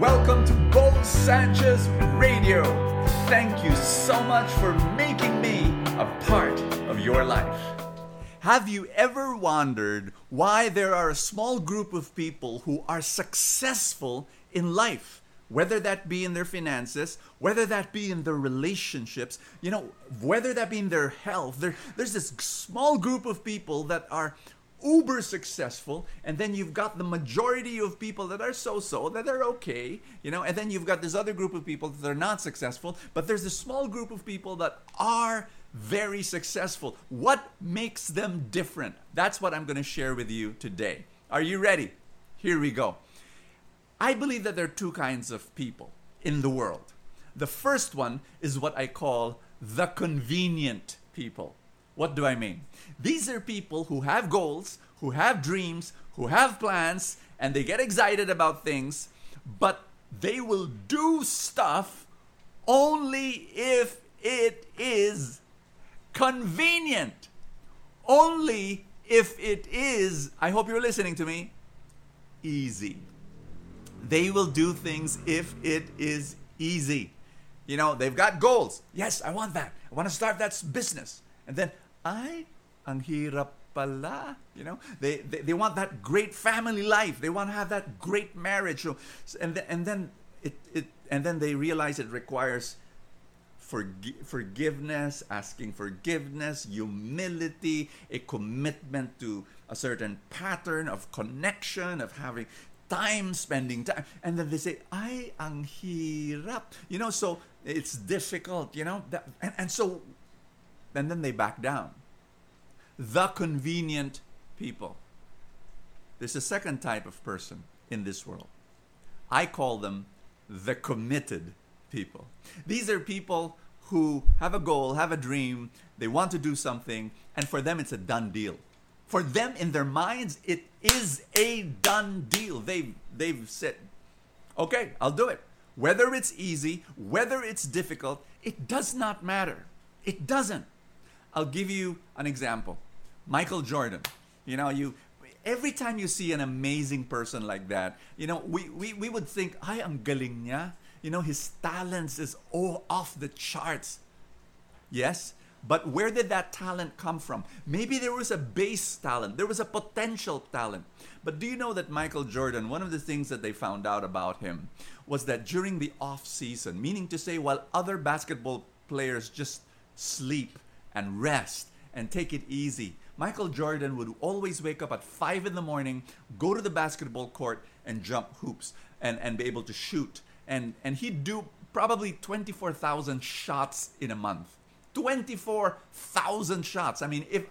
Welcome to Bo Sanchez Radio. Thank you so much for making me a part of your life. Have you ever wondered why there are a small group of people who are successful in life? Whether that be in their finances, whether that be in their relationships, you know, whether that be in their health, there, there's this small group of people that are uber successful and then you've got the majority of people that are so-so that they're okay you know and then you've got this other group of people that are not successful but there's a small group of people that are very successful. What makes them different? That's what i'm going to share with you today. Are you ready? Here we go. I believe that there are two kinds of people in the world. The first one is what i call the convenient people what do I mean? These are people who have goals, who have dreams, who have plans, and they get excited about things, but they will do stuff only if it is convenient. Only if it is, I hope you're listening to me, easy. They will do things if it is easy. You know, they've got goals. Yes, I want that. I want to start that business. And then I ang pala. You know, they, they, they want that great family life. They want to have that great marriage. So, and, and then it, it and then they realize it requires forgi- forgiveness, asking forgiveness, humility, a commitment to a certain pattern of connection, of having time, spending time. And then they say, ay, ang hirap. You know, so it's difficult, you know. That, and, and so and then they back down. The convenient people. There's a second type of person in this world. I call them the committed people. These are people who have a goal, have a dream, they want to do something, and for them it's a done deal. For them in their minds, it is a done deal. They've, they've said, okay, I'll do it. Whether it's easy, whether it's difficult, it does not matter. It doesn't. I'll give you an example. Michael Jordan. You know, you every time you see an amazing person like that, you know, we, we, we would think, ay, ang galing niya. You know, his talents is all off the charts. Yes, but where did that talent come from? Maybe there was a base talent, there was a potential talent. But do you know that Michael Jordan, one of the things that they found out about him was that during the off season, meaning to say, while other basketball players just sleep and rest and take it easy. Michael Jordan would always wake up at 5 in the morning, go to the basketball court and jump hoops and, and be able to shoot. And, and he'd do probably 24,000 shots in a month. 24,000 shots. I mean, if,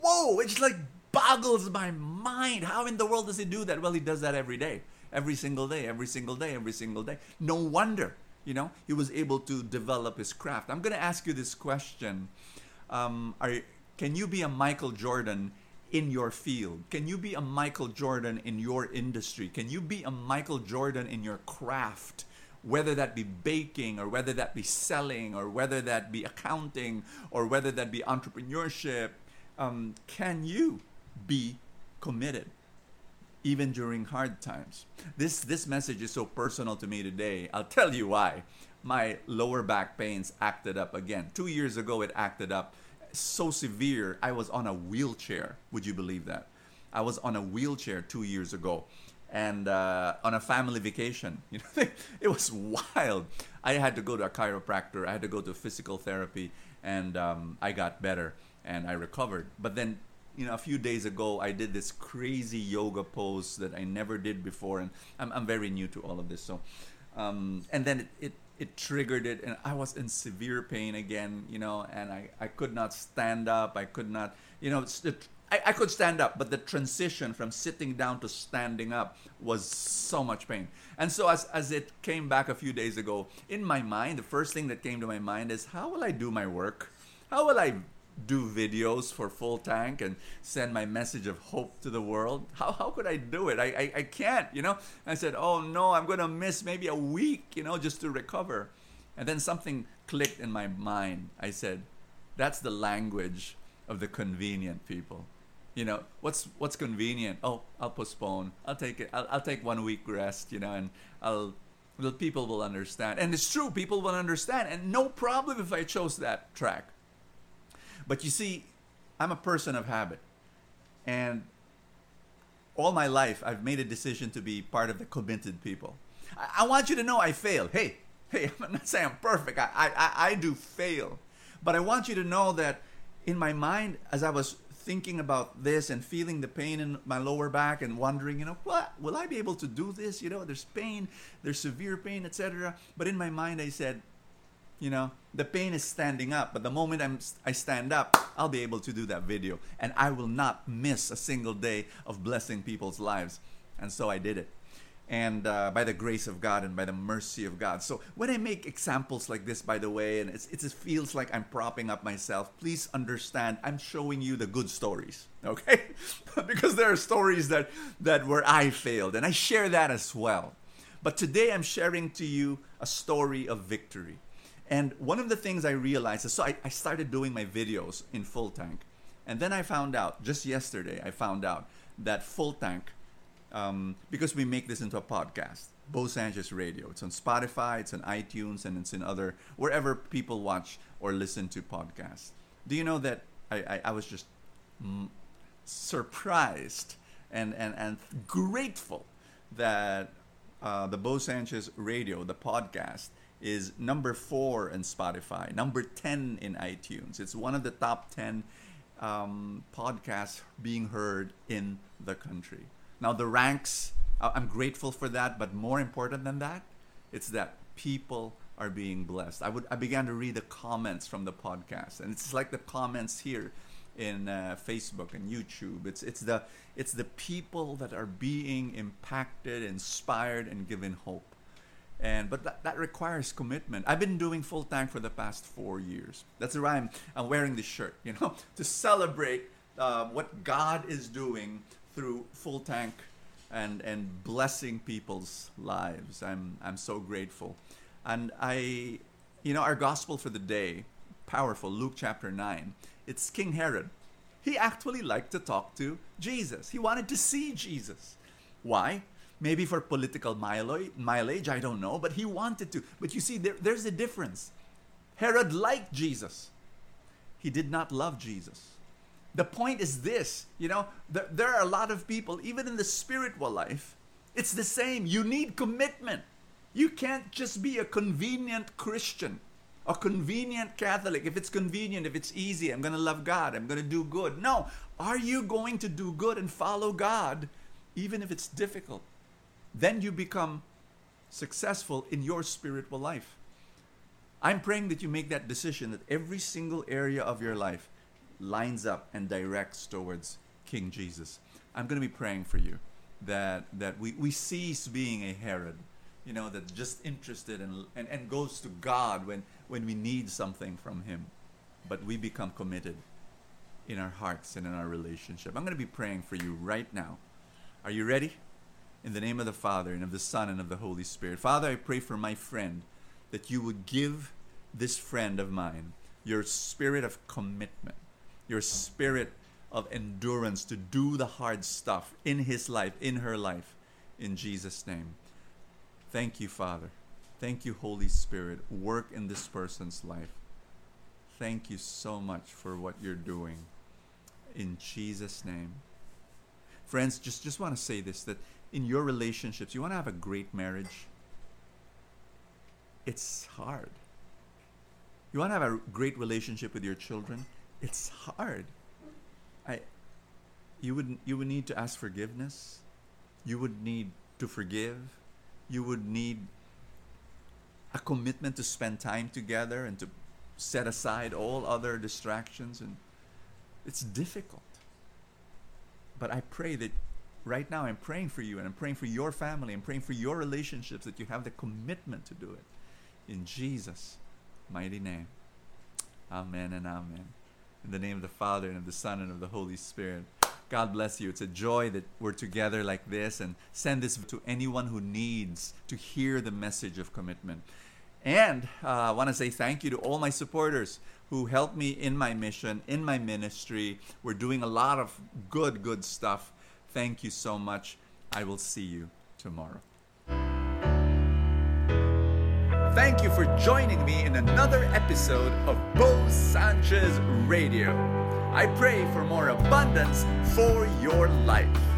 whoa, it's like boggles my mind. How in the world does he do that? Well, he does that every day, every single day, every single day, every single day. No wonder, you know, he was able to develop his craft. I'm going to ask you this question um, are can you be a Michael Jordan in your field? Can you be a Michael Jordan in your industry? Can you be a Michael Jordan in your craft? Whether that be baking or whether that be selling or whether that be accounting or whether that be entrepreneurship, um, can you be committed even during hard times? This this message is so personal to me today. I'll tell you why. My lower back pains acted up again. Two years ago, it acted up so severe, I was on a wheelchair. Would you believe that? I was on a wheelchair two years ago and uh, on a family vacation. You know, it was wild. I had to go to a chiropractor. I had to go to physical therapy, and um, I got better and I recovered. But then, you know, a few days ago, I did this crazy yoga pose that I never did before, and I'm, I'm very new to all of this. So, um, and then it, it it triggered it and i was in severe pain again you know and i, I could not stand up i could not you know it, I, I could stand up but the transition from sitting down to standing up was so much pain and so as, as it came back a few days ago in my mind the first thing that came to my mind is how will i do my work how will i do videos for full tank and send my message of hope to the world how, how could i do it I, I, I can't you know i said oh no i'm gonna miss maybe a week you know just to recover and then something clicked in my mind i said that's the language of the convenient people you know, what's what's convenient? Oh, I'll postpone. I'll take it. I'll, I'll take one week rest. You know, and I'll. the people will understand, and it's true. People will understand, and no problem if I chose that track. But you see, I'm a person of habit, and all my life I've made a decision to be part of the committed people. I, I want you to know I fail. Hey, hey, I'm not saying I'm perfect. I, I, I do fail, but I want you to know that in my mind, as I was thinking about this and feeling the pain in my lower back and wondering, you know, what will I be able to do this? You know, there's pain, there's severe pain, etc. But in my mind, I said, you know, the pain is standing up, but the moment I'm I stand up, I'll be able to do that video, and I will not miss a single day of blessing people's lives. And so I did it and uh, by the grace of God and by the mercy of God. So when I make examples like this, by the way, and it just feels like I'm propping up myself, please understand I'm showing you the good stories, okay? because there are stories that that where I failed, and I share that as well. But today I'm sharing to you a story of victory. And one of the things I realized is so I, I started doing my videos in full tank. And then I found out, just yesterday, I found out that full tank um, because we make this into a podcast. Bo Sanchez Radio. It's on Spotify, it's on iTunes, and it's in other wherever people watch or listen to podcasts. Do you know that I, I, I was just surprised and, and, and grateful that uh, the Bo Sanchez Radio, the podcast, is number four in Spotify, number 10 in iTunes. It's one of the top 10 um, podcasts being heard in the country. Now, the ranks, I'm grateful for that, but more important than that, it's that people are being blessed. I would I began to read the comments from the podcast, and it's like the comments here in uh, Facebook and YouTube. It's it's the it's the people that are being impacted, inspired, and given hope. And but that, that requires commitment. I've been doing full tank for the past four years. That's why I'm I'm wearing this shirt, you know, to celebrate uh, what God is doing through full tank and and blessing people's lives. I'm I'm so grateful. And I you know our gospel for the day, powerful Luke chapter 9. It's King Herod. He actually liked to talk to Jesus. He wanted to see Jesus. Why? Maybe for political mileage, I don't know, but he wanted to. But you see, there, there's a difference. Herod liked Jesus. He did not love Jesus. The point is this you know there, there are a lot of people even in the spiritual life it's the same. You need commitment. You can't just be a convenient christian a convenient catholic. If it's convenient if it's easy i'm going to love god i'm going to do good. No. Are you going to do good and follow god even if it's difficult then you become successful in your spiritual life i'm praying that you make that decision that every single area of your life lines up and directs towards King Jesus. I'm going to be praying for you that that we, we cease being a Herod, you know, that just interested and, and, and goes to God when, when we need something from Him, but we become committed in our hearts and in our relationship. I'm going to be praying for you right now. Are you ready? In the name of the Father, and of the Son, and of the Holy Spirit. Father, I pray for my friend that you would give this friend of mine your spirit of commitment your spirit of endurance to do the hard stuff in his life, in her life, in Jesus' name. Thank you, Father. Thank you, Holy Spirit. Work in this person's life. Thank you so much for what you're doing. In Jesus' name. Friends, just, just want to say this that in your relationships, you want to have a great marriage. It's hard. You want to have a great relationship with your children it's hard. I you would you would need to ask forgiveness. You would need to forgive. You would need a commitment to spend time together and to set aside all other distractions and it's difficult. But I pray that right now I'm praying for you and I'm praying for your family. I'm praying for your relationships that you have the commitment to do it. In Jesus' mighty name. Amen and amen. In the name of the Father, and of the Son, and of the Holy Spirit. God bless you. It's a joy that we're together like this and send this to anyone who needs to hear the message of commitment. And uh, I want to say thank you to all my supporters who helped me in my mission, in my ministry. We're doing a lot of good, good stuff. Thank you so much. I will see you tomorrow. Thank you for joining me in another episode of Bo Sanchez Radio. I pray for more abundance for your life.